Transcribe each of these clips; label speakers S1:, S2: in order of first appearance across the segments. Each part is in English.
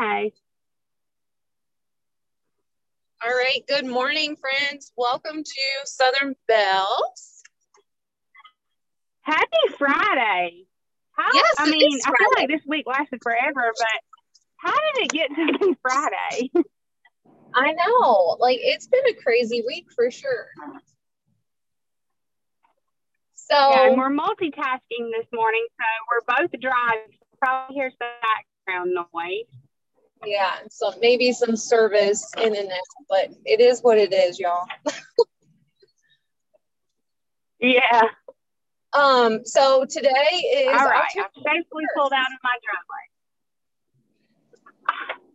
S1: Hi.
S2: All right. Good morning, friends. Welcome to Southern Bells.
S1: Happy Friday. How,
S2: Yes,
S1: I mean, I feel like this week lasted forever, but how did it get to be Friday?
S2: I know. Like, it's been a crazy week for sure. So,
S1: Yeah, we're multitasking this morning, so we're both driving. Probably hear some background noise.
S2: Yeah, so maybe some service in and out, but it is what it is, y'all.
S1: Yeah.
S2: Um, so today is
S1: All right. I've safely pulled out of my driveway.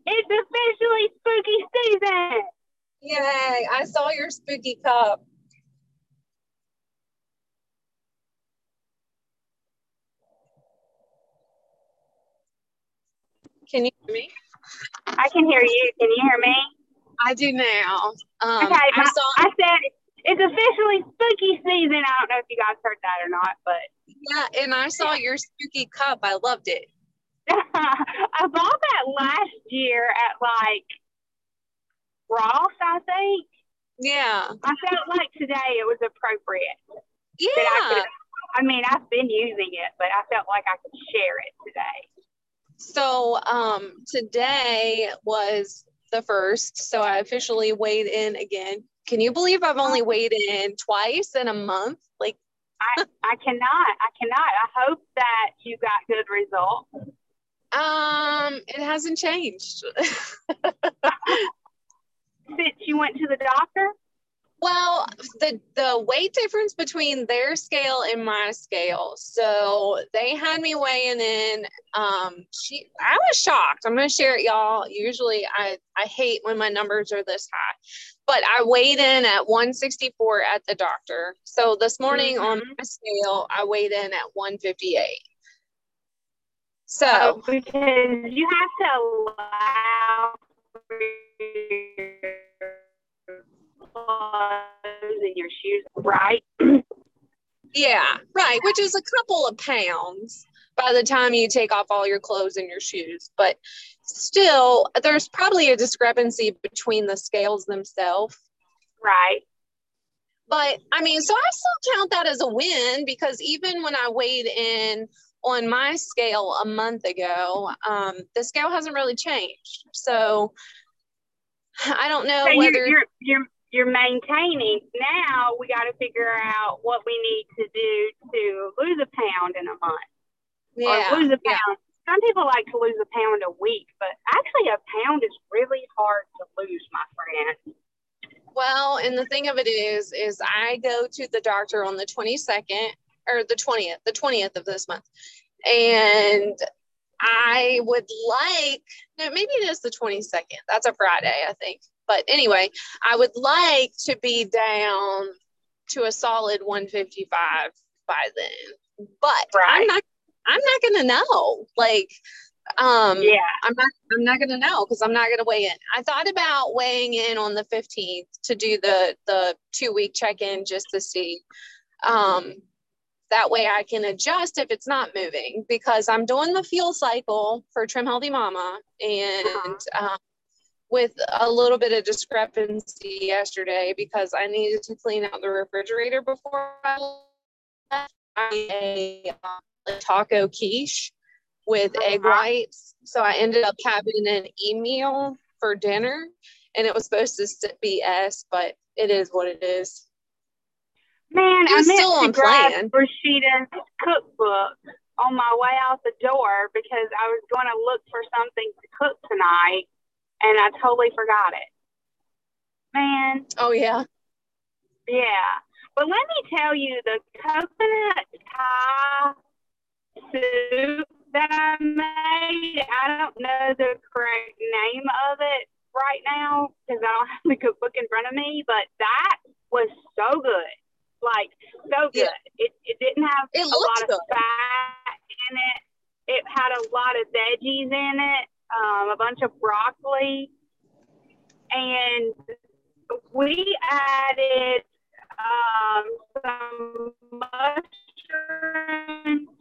S1: It's officially spooky season.
S2: Yay, I saw your spooky cup. Can you hear me?
S1: I can hear you. Can you hear me?
S2: I do now. Um,
S1: okay.
S2: I saw,
S1: I said it's officially spooky season. I don't know if you guys heard that or not, but
S2: yeah, and I saw your spooky cup. I loved it.
S1: I bought that last year at like Ross, I think.
S2: Yeah,
S1: I felt like today it was appropriate.
S2: yeah.
S1: I could I mean, I've been using it, but I felt like I could share it today.
S2: So um, today was the first, so I officially weighed in again. Can you believe I've only weighed in twice in a month? Like,
S1: I, I cannot. I cannot. I hope that you got good results.
S2: um, it hasn't changed.
S1: Since you went to the doctor?
S2: The the weight difference between their scale and my scale. So they had me weighing in. Um, she, I was shocked. I'm gonna share it, y'all. Usually, I I hate when my numbers are this high, but I weighed in at 164 at the doctor. So this morning on
S1: Mhm.
S2: my scale, I weighed in at 158. So
S1: Oh, because you have to allow for clothes and your shoes, right?
S2: Yeah, right, which is a couple of pounds by the time you take off all your clothes and your shoes. But still, there's probably a discrepancy between the scales themselves.
S1: Right.
S2: But I mean, so I still count that as a win because even when I weighed in on my scale a month ago, um, the scale hasn't really changed. So I don't know
S1: So
S2: whether.
S1: you're, you're you're you're maintaining. Now we got to figure out what we need to do to lose a pound in a month,
S2: yeah,
S1: or lose a
S2: yeah.
S1: pound. Some people like to lose a pound a week, but actually a pound is really hard to lose, my friend.
S2: Well, and the thing of it is, is I go to the doctor on the 22nd or the 20th, the 20th of this month. And I would like, no, maybe it is the 22nd. That's a Friday, I think. But anyway, I would like to be down to a solid 155 by then. But I'm not I'm not gonna know. Like um
S1: Yeah.
S2: I'm not I'm not gonna know because I'm not gonna weigh in. I thought about weighing in on the 15th to do the the two week check-in just to see. Um that way I can adjust if it's not moving because I'm doing the fuel cycle for Trim Healthy Mama and um, with a little bit of discrepancy yesterday because I needed to clean out the refrigerator before I left. I made a taco quiche with egg
S1: Uh-huh.
S2: whites. So I ended up having an e meal for dinner and it was supposed to be S, but it is what it is.
S1: Man,
S2: It
S1: I
S2: was
S1: meant
S2: still
S1: to
S2: on
S1: grab
S2: plan.
S1: Rashida's cookbook on my way out the door because I was going to look for something to cook tonight, and I totally forgot it. Man,
S2: Oh, yeah.
S1: yeah. But let me tell you, the coconut Thai soup that I made, I don't know the correct name of it right now because I don't have the cookbook in front of me, but that was so good. Like, so good.
S2: Yeah.
S1: It, it didn't have
S2: It
S1: a lot
S2: good.
S1: of fat in it. It had a lot of veggies in it, um, a bunch of broccoli, and we added um, some mushrooms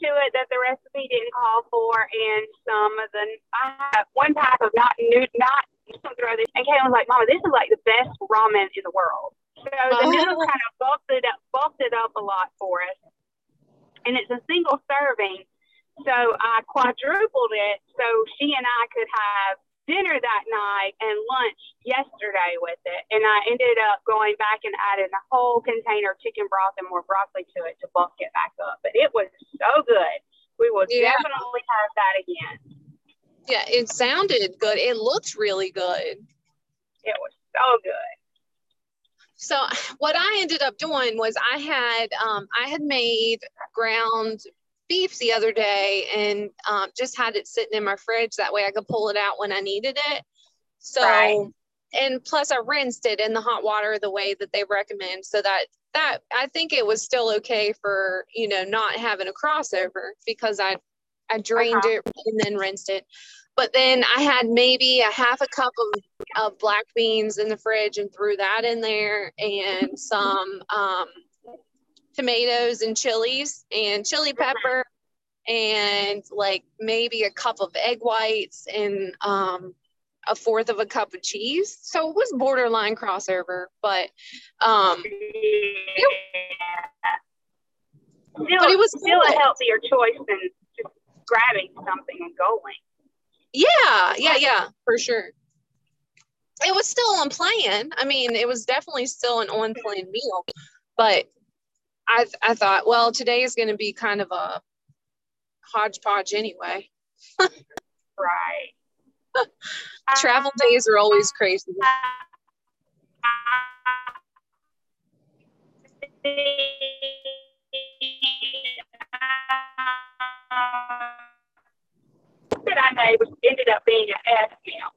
S1: to it that the recipe didn't call for, and some of the I have one type of not new not throw this. And Caitlin was like, "Mama, this is like the best ramen in the world." So the noodles kind of bulked it up, bulked it up a lot for us, and it's a single serving. So I quadrupled it so she and I could have dinner that night and lunch yesterday with it. And I ended up going back and adding a whole container of chicken broth and more broccoli to it to bulk it back up. But it was so good. We will yeah. definitely have that again.
S2: Yeah, it sounded good. It looked really good.
S1: It was so good.
S2: So what I ended up doing was I had um, I had made ground beef the other day and um, just had it sitting in my fridge. That way I could pull it out when I needed it. So, right. and plus I rinsed it in the hot water the way that they recommend so that that I think it was still okay for, you know, not having a crossover because I, I drained uh-huh. it and then rinsed it. But then I had maybe a half a cup of, of black beans in the fridge and threw that in there and some um, tomatoes and chilies and chili pepper and like maybe a cup of egg whites and um, a fourth of a cup of cheese. So it was borderline crossover, but um,
S1: it, still, but it was still good. a healthier choice than just grabbing something and going.
S2: Yeah, yeah, yeah, for sure. It was still on plan. I mean, it was definitely still an on plan meal, but I I thought, well, today is going to be kind of a hodgepodge anyway.
S1: right.
S2: Travel days are always crazy.
S1: that I made ended up being an S meal.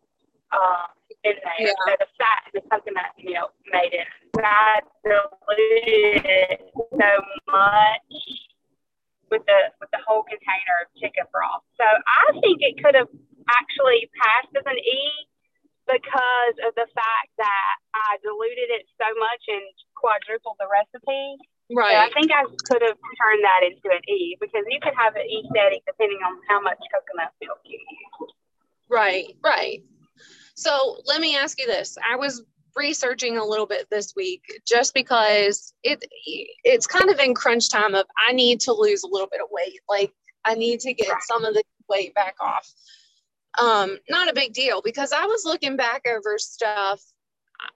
S1: Um, in there. Yeah. So the fat is something that you know made it. I diluted so much with the with the whole container of chicken broth. So I think it could have actually passed as an E because of the fact that I diluted it so much and quadrupled the recipe.
S2: Right.
S1: So I think I could have turned that into an E because you can have an E setting depending on how much coconut milk you use.
S2: Right, right. So let me ask you this. I was researching a little bit this week just because it it's kind of in crunch time of I need to lose a little bit of weight. Like I need to get some of the weight back off. Um, not a big deal because I was looking back over stuff.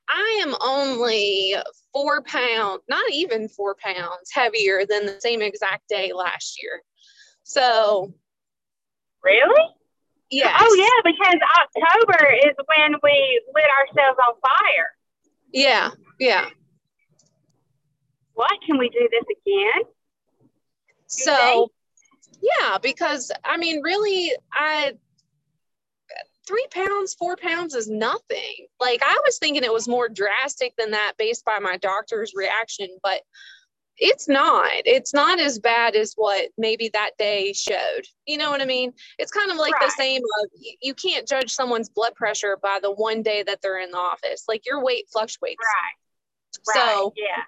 S2: I am only four pounds, not even four pounds heavier than the same exact day last year. So,
S1: really?
S2: Yes.
S1: Oh yeah, because October is when we lit ourselves on fire.
S2: Yeah, yeah.
S1: What can we do this again?
S2: So, yeah, because I mean, really, I three pounds, four pounds is nothing. Like I was thinking it was more drastic than that based by my doctor's reaction, but it's not. It's not as bad as what maybe that day showed. You know what i mean? It's kind of like right. the same of you can't judge someone's blood pressure by the one day that they're in the office. Like your weight fluctuates.
S1: Right.
S2: So
S1: yeah.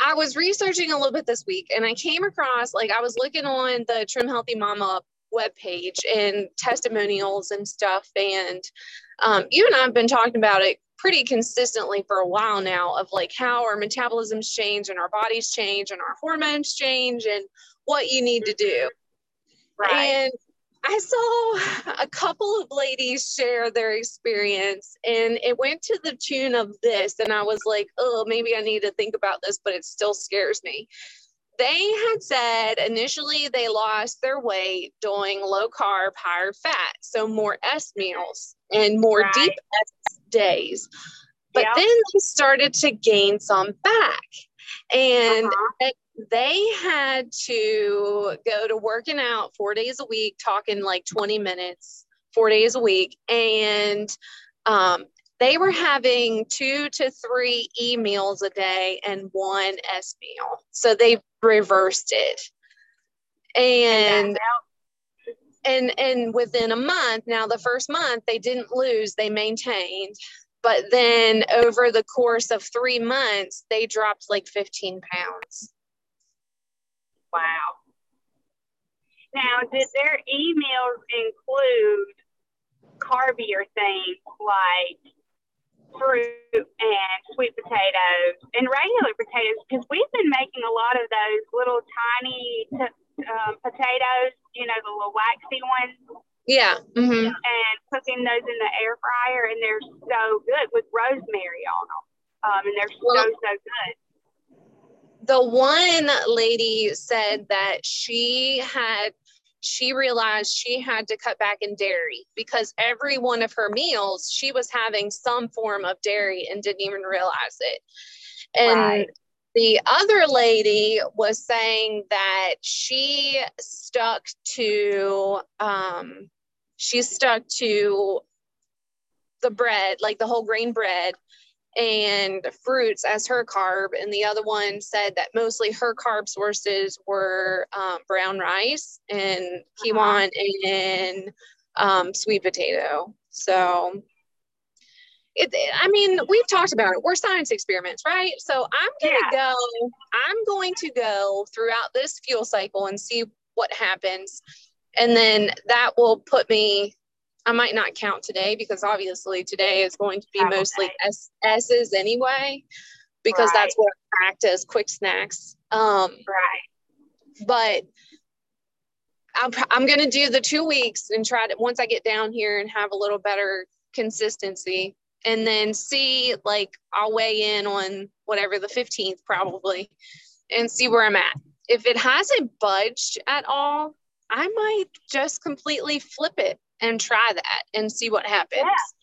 S2: I was researching a little bit this week and i came across like i was looking on the trim healthy mama webpage and testimonials and stuff and um, you and i've been talking about it pretty consistently for a while now of like how our metabolisms change and our bodies change and our hormones change and what you need to do.
S1: Right.
S2: And I saw a couple of ladies share their experience and it went to the tune of this. And I was like, oh, maybe I need to think about this, but it still scares me. They had said initially they lost their weight doing low carb, higher fat, so more S meals and more right. deep S days. But yep. then they started to gain some back. And uh-huh. they had to go to working out four days a week, talking like 20 minutes, four days a week. And um, they were having two to three e meals a day and one S meal. So they reversed it. And and and within a month now the first month they didn't lose they maintained but then over the course of three months they dropped like 15 pounds
S1: Wow. Now, did their emails include carbier things like fruit and sweet potatoes and regular potatoes? Because we've been making a lot of those little tiny t- um, potatoes, you know, the little waxy ones.
S2: Yeah. Mm-hmm.
S1: And cooking those in the air fryer, and they're so good with rosemary on them. Um, and they're well, so, so good
S2: the one lady said that she had she realized she had to cut back in dairy because every one of her meals she was having some form of dairy and didn't even realize it and right. the other lady was saying that she stuck to um she stuck to the bread like the whole grain bread and fruits as her carb. And the other one said that mostly her carb sources were um, brown rice and quinoa uh-huh. and um, sweet potato. So it, I mean, we've talked about it. We're science experiments, right? So I'm going to yeah. go, I'm going to go throughout this fuel cycle and see what happens. And then that will put me I might not count today because obviously today is going to be mostly S- S's anyway, because right. that's what I act as quick snacks. Um,
S1: right.
S2: But I'm, I'm going to do the two weeks and try to, once I get down here and have a little better consistency and then see, like, I'll weigh in on whatever the 15th probably and see where I'm at. If it hasn't budged at all, I might just completely flip it and try that and see what happens. Yeah.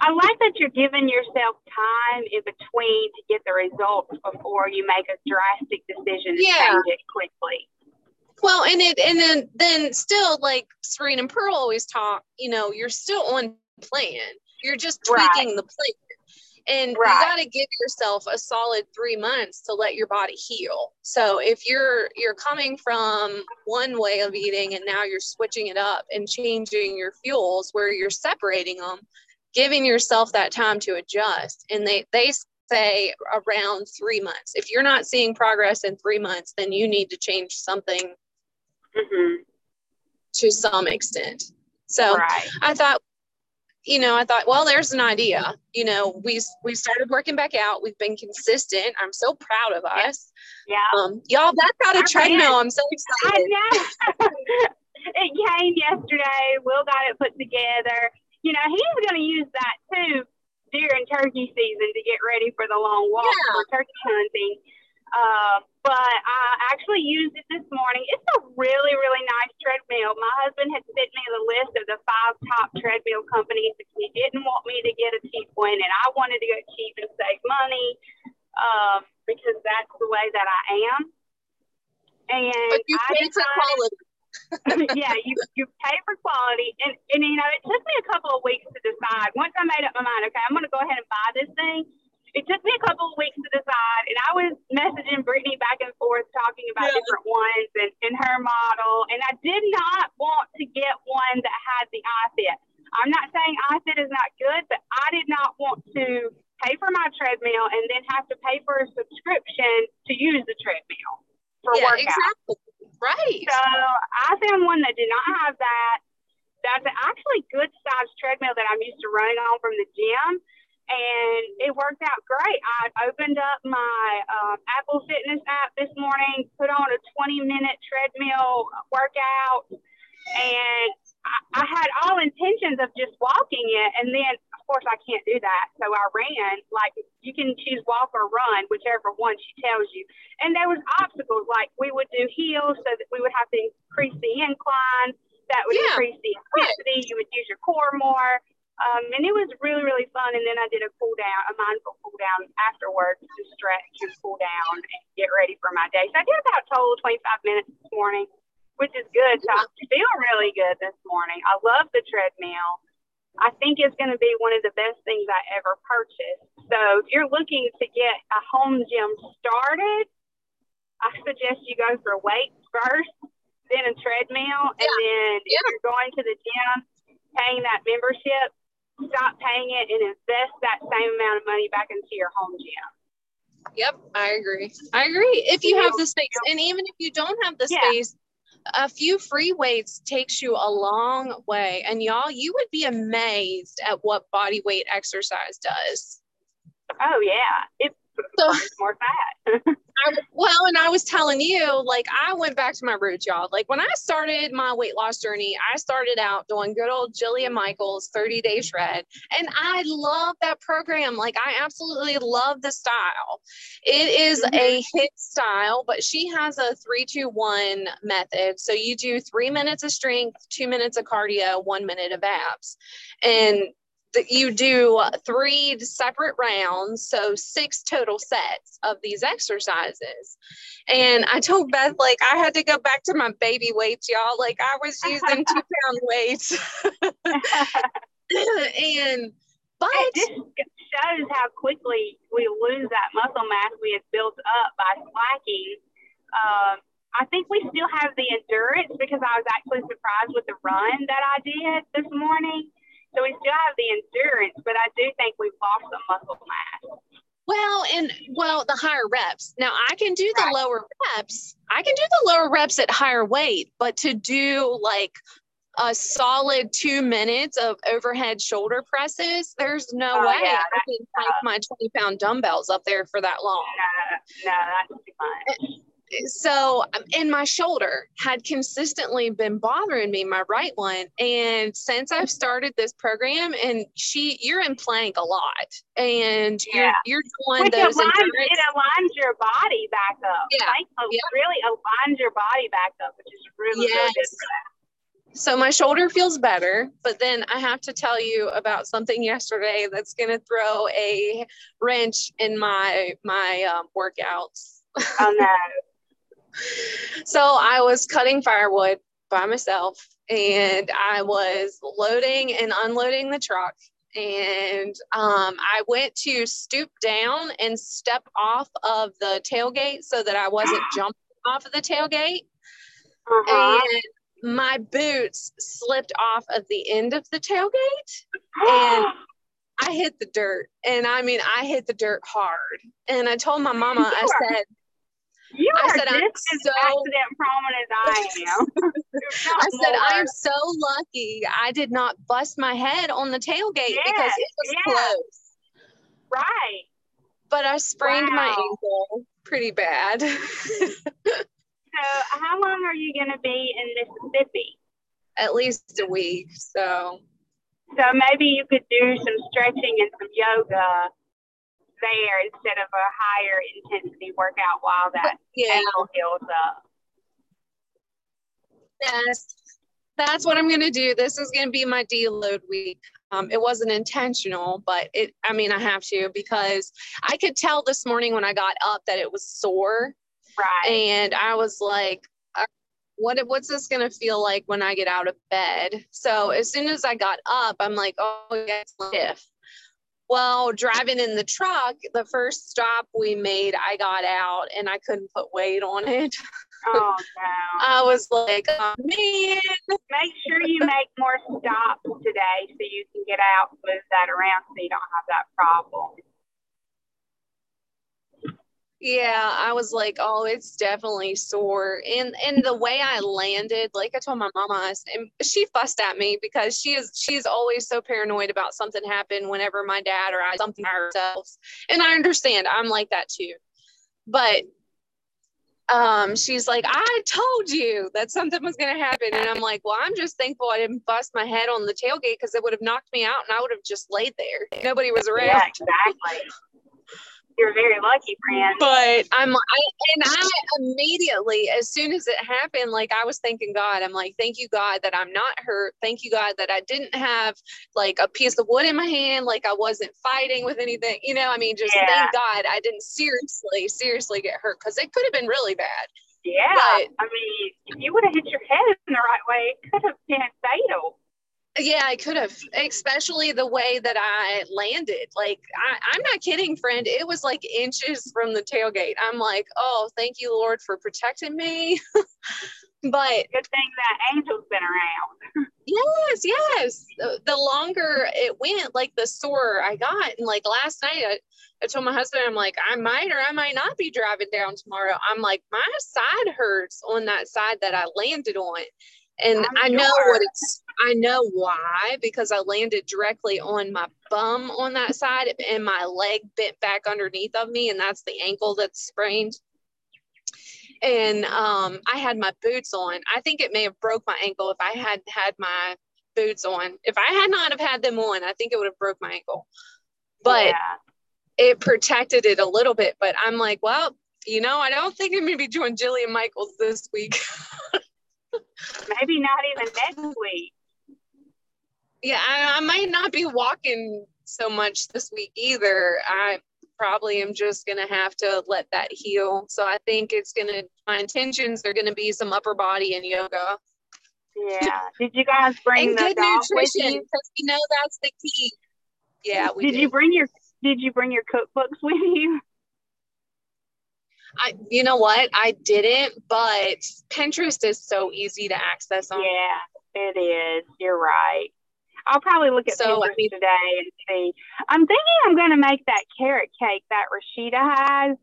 S1: I like that you're giving yourself time in between to get the results before you make a drastic decision to yeah. change it quickly.
S2: Well, and it and then then still like Serene and Pearl always talk, you know, you're still on plan. You're just tweaking right. the plan and right. you got to give yourself a solid three months to let your body heal so if you're you're coming from one way of eating and now you're switching it up and changing your fuels where you're separating them giving yourself that time to adjust and they they say around three months if you're not seeing progress in three months then you need to change something mm-hmm. to some extent so right. i thought you know, I thought, well, there's an idea. You know, we we started working back out. We've been consistent. I'm so proud of us.
S1: Yeah.
S2: Um, y'all, that's got a treadmill. I'm so excited.
S1: It came yesterday. Will got it put together. You know, he's going to use that too during turkey season to get ready for the long walk yeah. for turkey hunting. Uh, but I actually used it this morning. It's a really, really nice treadmill. My husband had sent me the list of the five top treadmill companies. He didn't want me to get a cheap one, and I wanted to get cheap and save money um, because that's the way that I am. And
S2: but you pay for quality.
S1: yeah, you you pay for quality, and and you know it took me a couple of weeks to decide. Once I made up my mind, okay, I'm going to go ahead and buy this thing it took me a couple of weeks to decide, and I was messaging Brittany back and forth talking about yeah. different ones and, and her model. And I did not want to get one that had the iFit. I'm not saying iFit is not good, but I did not want to pay for my treadmill and then have to pay for a subscription to use the treadmill for yeah, workout.
S2: Exactly. Right.
S1: So I found one that did not have that. That's an actually good sized treadmill that I'm used to running on from the gym and it worked out great. I opened up my um, Apple Fitness app this morning, put on a 20 minute treadmill workout, and I, I had all intentions of just walking it. And then, of course, I can't do that. So I ran. Like, you can choose walk or run, whichever one she tells you. And there was obstacles, like we would do heels so that we would have to increase the incline. That would yeah. increase the intensity. You would use your core more um, and it was really, really fun. And then I did a cool down, a mindful cool down afterwards to stretch and cool down and get ready for my day. So I did about a total 25 minutes this morning, which is good. So I feel really good this morning. I love the treadmill. I think it's going to be one of the best things I ever purchased. So if you're looking to get a home gym started, I suggest you go for weights first, then a treadmill, and then yeah. if you're going to the gym, paying that membership, stop paying it and invest that same amount of money back into your home gym.
S2: Yep, I agree. I agree. If you have the space, and even if you don't have the
S1: Yeah.
S2: space, a few free weights takes you a long way. And y'all, you would be amazed at what body weight exercise does.
S1: Oh yeah,
S2: So-
S1: more fat.
S2: I, well, and I was telling you, like, I went back to my roots, y'all. Like, when I started my weight loss journey, I started out doing good old Jillian Michaels 30 day shred. And I love that program. Like, I absolutely love the style. It is a mm-hmm. HIIT style, but she has a three, two, one method. So you do three minutes of strength, two minutes of cardio, one minute of abs. And that you do three separate rounds, so six total sets of these exercises. And I told Beth, like, I had to go back to my baby weights, y'all. Like, I was using two pound weights. and, but
S1: it just shows how quickly we lose that muscle mass we had built up by slacking. Um, I think we still have the endurance because I was actually surprised with the run that I did this morning. So we still have the endurance, but I do think we've lost some muscle mass.
S2: Well, and well, the higher reps. Now I can do the
S1: Right.
S2: lower reps. I can do the lower reps at higher weight, but to do like a solid two minutes of overhead shoulder presses, there's no
S1: Oh,
S2: way
S1: yeah,
S2: I can take my 20 pound dumbbells up there for that long.
S1: No, no, that's too much.
S2: So, um, and my shoulder had consistently been bothering me, my right one. And since I've started this program, and she, you're in plank a lot, and
S1: Yeah.
S2: you're you're doing
S1: Which
S2: those
S1: aligns, it aligns your body back up.
S2: Yeah,
S1: Like,
S2: yeah.
S1: really aligns your body back up, which is really, really good for that.
S2: So my shoulder feels better, but then I have to tell you about something yesterday that's going to throw a wrench in my my um, workouts.
S1: Oh no.
S2: So I was cutting firewood by myself, and I was loading and unloading the truck. And um, I went to stoop down and step off of the tailgate so that I wasn't jumping off of the tailgate.
S1: Uh-huh.
S2: And my boots slipped off of the end of the tailgate and I hit the dirt. And I mean, I hit the dirt hard. And I told my mama, I said,
S1: you
S2: I
S1: are
S2: said, I'm
S1: as
S2: so-
S1: accident prone as I am.
S2: I said, I'm so lucky I did not bust my head on the tailgate because it was
S1: yeah.
S2: close.
S1: right.
S2: But I sprained my ankle pretty bad.
S1: So, how long are you going to be in Mississippi?
S2: At least a week. So
S1: So maybe you could do some stretching and some yoga there instead of a higher intensity workout while that
S2: yeah.
S1: ankle heals up.
S2: Yes, that's what I'm going to do. This is going to be my deload week. Um, it wasn't intentional, but it, I mean, I have to because I could tell this morning when I got up that it was sore.
S1: Right.
S2: And I was like, uh, what, what's this going to feel like when I get out of bed? So as soon as I got up, I'm like, oh, yeah, it's stiff. Well, driving in the truck, the first stop we made, I got out and I couldn't put weight on it.
S1: oh no.
S2: I was like, oh, man.
S1: Make sure you make more stops today so you can get out and move that around so you don't have that problem.
S2: Yeah, I was like, oh, it's definitely sore. And and the way I landed, like I told my mama, I and she fussed at me because she is she's always so paranoid about something happen whenever my dad or I something ourselves. And I understand, I'm like that too. But um, she's like, I told you that something was gonna happen. And I'm like, well, I'm just thankful I didn't bust my head on the tailgate because it would have knocked me out and I would have just laid there. Nobody was around.
S1: Yeah, exactly. You're very lucky, friend.
S2: but I'm I and I immediately as soon as it happened like I was thanking God I'm like thank you God that I'm not hurt thank you God that I didn't have like a piece of wood in my hand like I wasn't fighting with anything you know I mean just
S1: Yeah.
S2: thank God I didn't seriously seriously get hurt because it could have been really bad
S1: Yeah.
S2: But-
S1: I mean, if you would have hit your head in the right way, it could have been fatal.
S2: Yeah, I could have, especially the way that I landed. Like, I, I'm not kidding, friend. It was like inches from the tailgate. I'm like, oh, thank you, Lord, for protecting me. but
S1: good thing that angel's been around.
S2: yes, yes. The, the, longer it went, like the sore I got. And like last night, I, I told my husband, I'm like, I might or I might not be driving down tomorrow. I'm like, my side hurts on that side that I landed on. And I'm i know sure. what it's, I know why, because I landed directly on my bum on that side and my leg bent back underneath of me. And that's the ankle that's sprained. And um, I had my boots on. I think it may have broke my ankle if I had had my boots on. If I had not have had them on, I think it would have broke my ankle. But yeah. it protected it a little bit. But I'm like, well, you know, I don't think I'm going to be doing Jillian Michaels this week.
S1: Maybe not even next week.
S2: Yeah, I, I, might not be walking so much this week either. I probably am just going to have to let that heal. So I think it's going to, my intentions are going to be some upper body and yoga.
S1: Yeah. Did you guys bring
S2: and
S1: the
S2: good nutrition? Because we know that's the key. Yeah.
S1: did, did you bring your Did you bring your cookbooks with you?
S2: I, you know what? I didn't, but Pinterest is so easy to access on.
S1: Yeah, it is. You're right. I'll probably look at so, Pinterest I mean, today and see. I'm thinking I'm going to make that carrot cake that Rashida has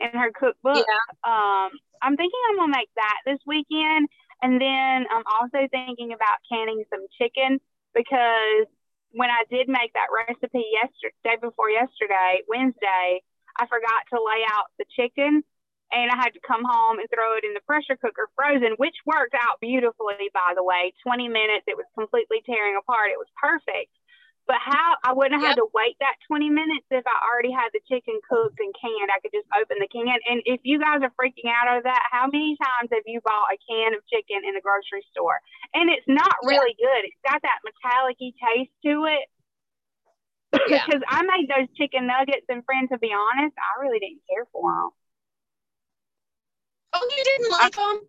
S1: in her cookbook. Yeah. Um, I'm thinking I'm going to make that this weekend. And then I'm also thinking about canning some chicken because when I did make that recipe yesterday, day before yesterday, Wednesday, I forgot to lay out the chicken and I had to come home and throw it in the pressure cooker frozen, which worked out beautifully, by the way. 20 minutes, it was completely tearing apart. It was perfect. But how I wouldn't have yep. had to wait that 20 minutes if I already had the chicken cooked and canned. I could just open the can. And if you guys are freaking out over that, how many times have you bought a can of chicken in the grocery store? And it's not really yeah. good. It's got that metallic taste to it. Yeah. because I made those chicken nuggets, and friend, to be honest, I really didn't care for them.
S2: Oh, you didn't like them?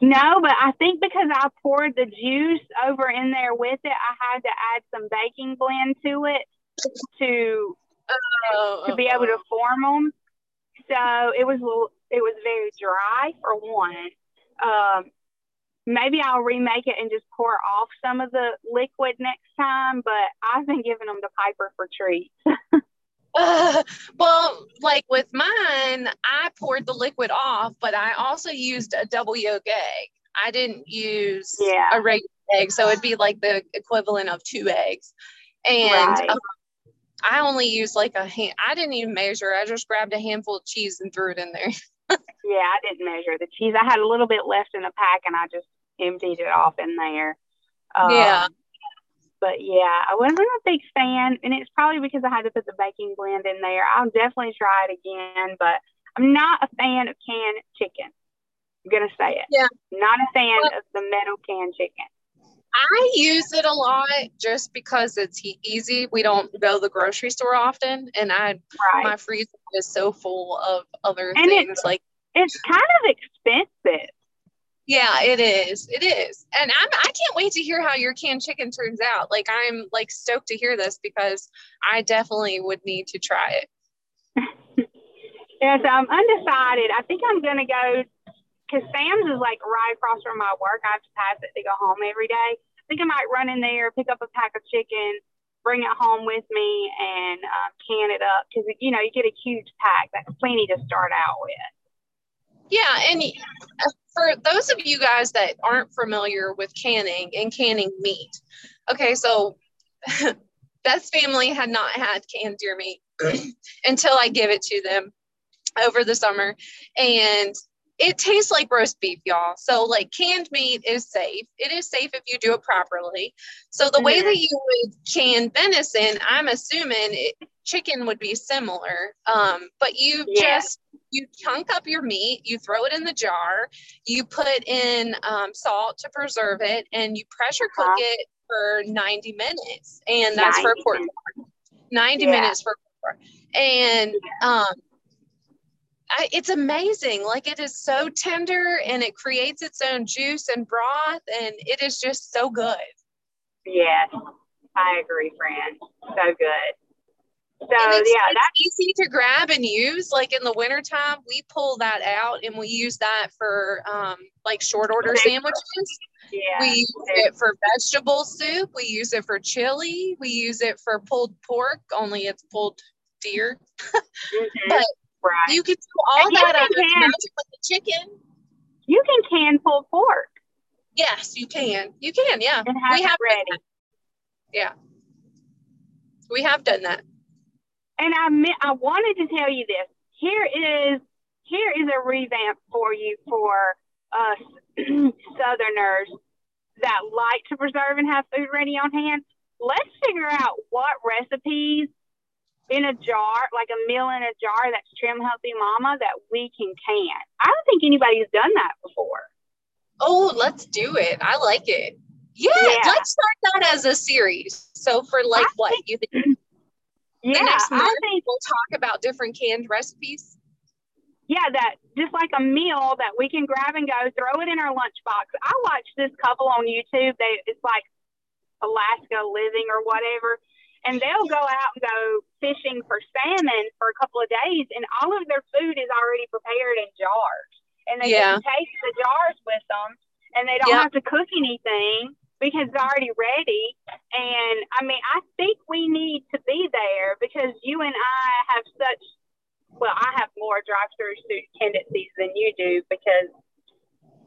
S1: No, but I think because I poured the juice over in there with it, I had to add some baking blend to it to oh, to be able to form them. So it was it was very dry for one. Um, maybe I'll remake it and just pour off some of the liquid next time. But I've been giving them to Piper for treats.
S2: Uh, well, like with mine, I poured the liquid off, but I also used a double yolk egg. I didn't use yeah. a regular egg, so it'd be like the equivalent of two eggs. And right. um, I only used like a hand. I didn't even measure. I just grabbed a handful of cheese and threw it in there.
S1: yeah, I didn't measure the cheese. I had a little bit left in the pack, and I just emptied it off in there.
S2: Um, yeah
S1: but yeah, I wasn't a big fan, and it's probably because I had to put the baking blend in there. I'll definitely try it again, but I'm not a fan of canned chicken. I'm gonna say it.
S2: Yeah,
S1: not a fan well, of the metal canned chicken.
S2: I use it a lot just because it's easy. We don't go to the grocery store often, and I right. my freezer is so full of other and things like
S1: it's kind of expensive.
S2: Yeah, it is. It is. And I'm I can't wait to hear how your canned chicken turns out. Like I'm like stoked to hear this because I definitely would need to try it.
S1: yes, I'm undecided. I think I'm gonna go because Sam's is like right across from my work. I have to pass it to go home every day. I think I might run in there, pick up a pack of chicken, bring it home with me, and uh, can it up because you know you get a huge pack. That's plenty to start out with.
S2: Yeah, and for those of you guys that aren't familiar with canning and canning meat, okay, so Beth's family had not had canned deer meat until I give it to them over the summer. And it tastes like roast beef, y'all. So, like canned meat is safe. It is safe if you do it properly. So, the way mm-hmm. that you would can venison, I'm assuming it, chicken would be similar. Um, but you yeah. just you chunk up your meat, you throw it in the jar, you put in um, salt to preserve it, and you pressure cook uh-huh. it for 90 minutes. And that's for a pork. 90 yeah. minutes for pork. And um, I, it's amazing. Like it is so tender and it creates its own juice and broth, and it is just so good.
S1: Yes, I agree, friend. So good. So
S2: And it's,
S1: yeah, that's
S2: easy to grab and use. Like in the wintertime, we pull that out and we use that for um, like short order sandwiches.
S1: yeah.
S2: We use it for vegetable soup. We use it for chili. We use it for pulled pork, only it's pulled deer.
S1: mhm,
S2: but
S1: right.
S2: You can do all
S1: And
S2: that under
S1: can-
S2: with the chicken.
S1: You can can pulled pork
S2: Yes, you can. You can, yeah.
S1: and have
S2: We have
S1: ready.
S2: Yeah. We have done that.
S1: And I meant, I wanted to tell you this. Here is here is a revamp for you for us Southerners that like to preserve and have food ready on hand. Let's figure out what recipes in a jar, like a meal in a jar that's trim healthy mama that we can can. I don't think anybody's done that before.
S2: Oh, let's do it. I like it. Yeah,
S1: Yeah.
S2: let's start that as a series. So for like
S1: I
S2: what you think
S1: Yeah,
S2: the next
S1: I think
S2: we'll talk about different canned recipes.
S1: yeah, that just like a meal that we can grab and go, throw it in our lunchbox. I watched this couple on YouTube. They it's like Alaska Living or whatever, and they'll go out and go fishing for salmon for a couple of days, and all of their food is already prepared in jars, and they
S2: Yeah.
S1: just take the jars with them, and they don't
S2: Yep.
S1: have to cook anything because it's already ready. And I mean, I think we need to be there because you and I have such well, I have more drive-through tendencies than you do because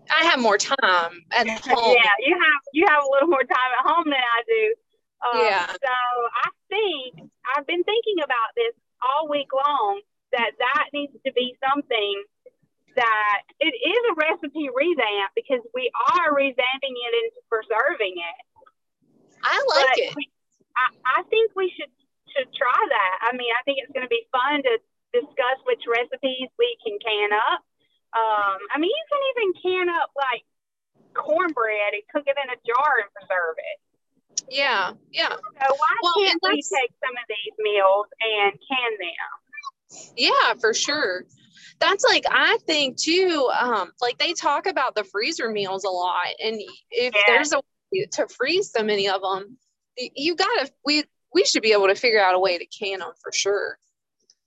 S2: I have more time at home.
S1: yeah, you have you have a little more time at home than I do. Um,
S2: Yeah.
S1: So I think I've been thinking about this all week long that that needs to be something that it is a recipe revamp because we are revamping it into preserving it.
S2: I like
S1: But
S2: it.
S1: we- I, I think we should should try that. I mean, I think it's going to be fun to discuss which recipes we can can up. Um, I mean, you can even can up like cornbread and cook it in a jar and preserve it.
S2: Yeah, yeah.
S1: So why
S2: Well,
S1: can't we take some of these meals and can them?
S2: Yeah, for sure. That's like I think too. Um, like they talk about the freezer meals a lot, and if
S1: Yeah.
S2: there's a way to freeze so many of them, y- you gotta we we should be able to figure out a way to can them for sure.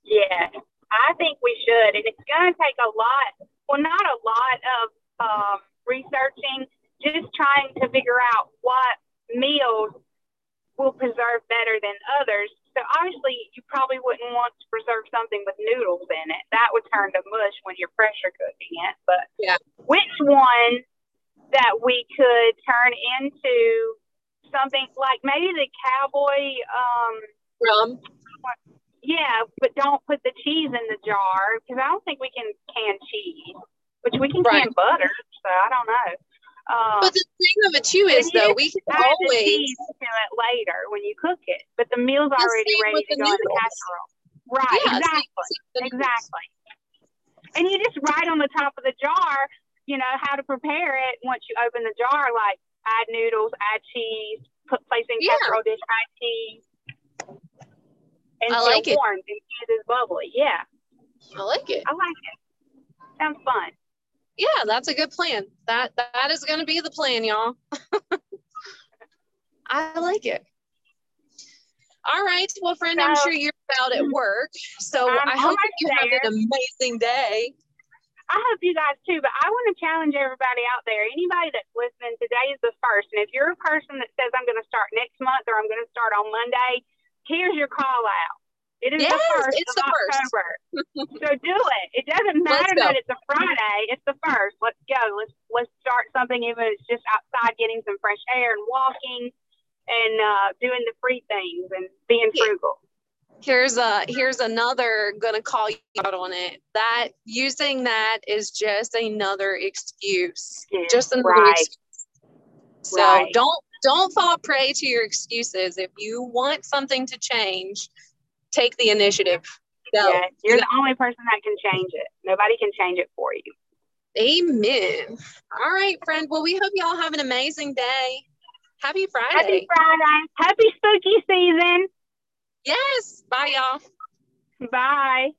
S1: Yeah, I think we should, and it's to take a lot. Well, not a lot of um, researching, just trying to figure out what meals will preserve better than others. So obviously, you probably wouldn't want to preserve something with noodles in it. That would turn to mush when you're pressure cooking it. But
S2: Yeah.
S1: which one that we could turn into something like maybe the cowboy um,
S2: Rum.
S1: yeah, but don't put the cheese in the jar because I don't think we can can cheese, which we can
S2: Right.
S1: can butter. So I don't know. Um,
S2: But the thing of it too is though we can
S1: add
S2: always
S1: cheese to it later when you cook it, but the meal's
S2: The
S1: already ready to go in the
S2: noodles.
S1: casserole. Right,
S2: Yeah,
S1: exactly, exactly. And you just write on the top of the jar, you know, how to prepare it once you open the jar, like add noodles, add cheese, put place in
S2: Yeah.
S1: casserole dish, add cheese. And
S2: I like it.
S1: warm and cheese is bubbly. Yeah.
S2: I like it.
S1: I like it. Sounds fun.
S2: Yeah, that's a good plan. That that is going to be the plan, y'all. I like it. All right. Well, friend, I'm sure you're out at mm. work. So I hope you have an amazing day.
S1: I hope you guys too, but I want to challenge everybody out there. Anybody that's listening, today is the first. And if you're a person that says, I'm going to start next month or I'm going to start on Monday, here's your call out. It is
S2: Yes,
S1: the first
S2: it's the first.
S1: October. so do it. It doesn't matter that it's a Friday. It's the first. Let's go. Let's let's start something even if it's just outside getting some fresh air and walking and uh, doing the free things and being frugal.
S2: Here's a here's another gonna call you out on it. That using that is just another excuse.
S1: Yeah,
S2: Just another
S1: right.
S2: excuse. So
S1: Right.
S2: don't don't fall prey to your excuses. If you want something to change, take the initiative. Go.
S1: Yeah, you're the only person that can change it. Nobody can change it for you.
S2: Amen. All right, friend. Well, we hope y'all have an amazing day. Happy Friday.
S1: Happy Friday. Happy spooky season.
S2: yes. Bye, y'all.
S1: Bye.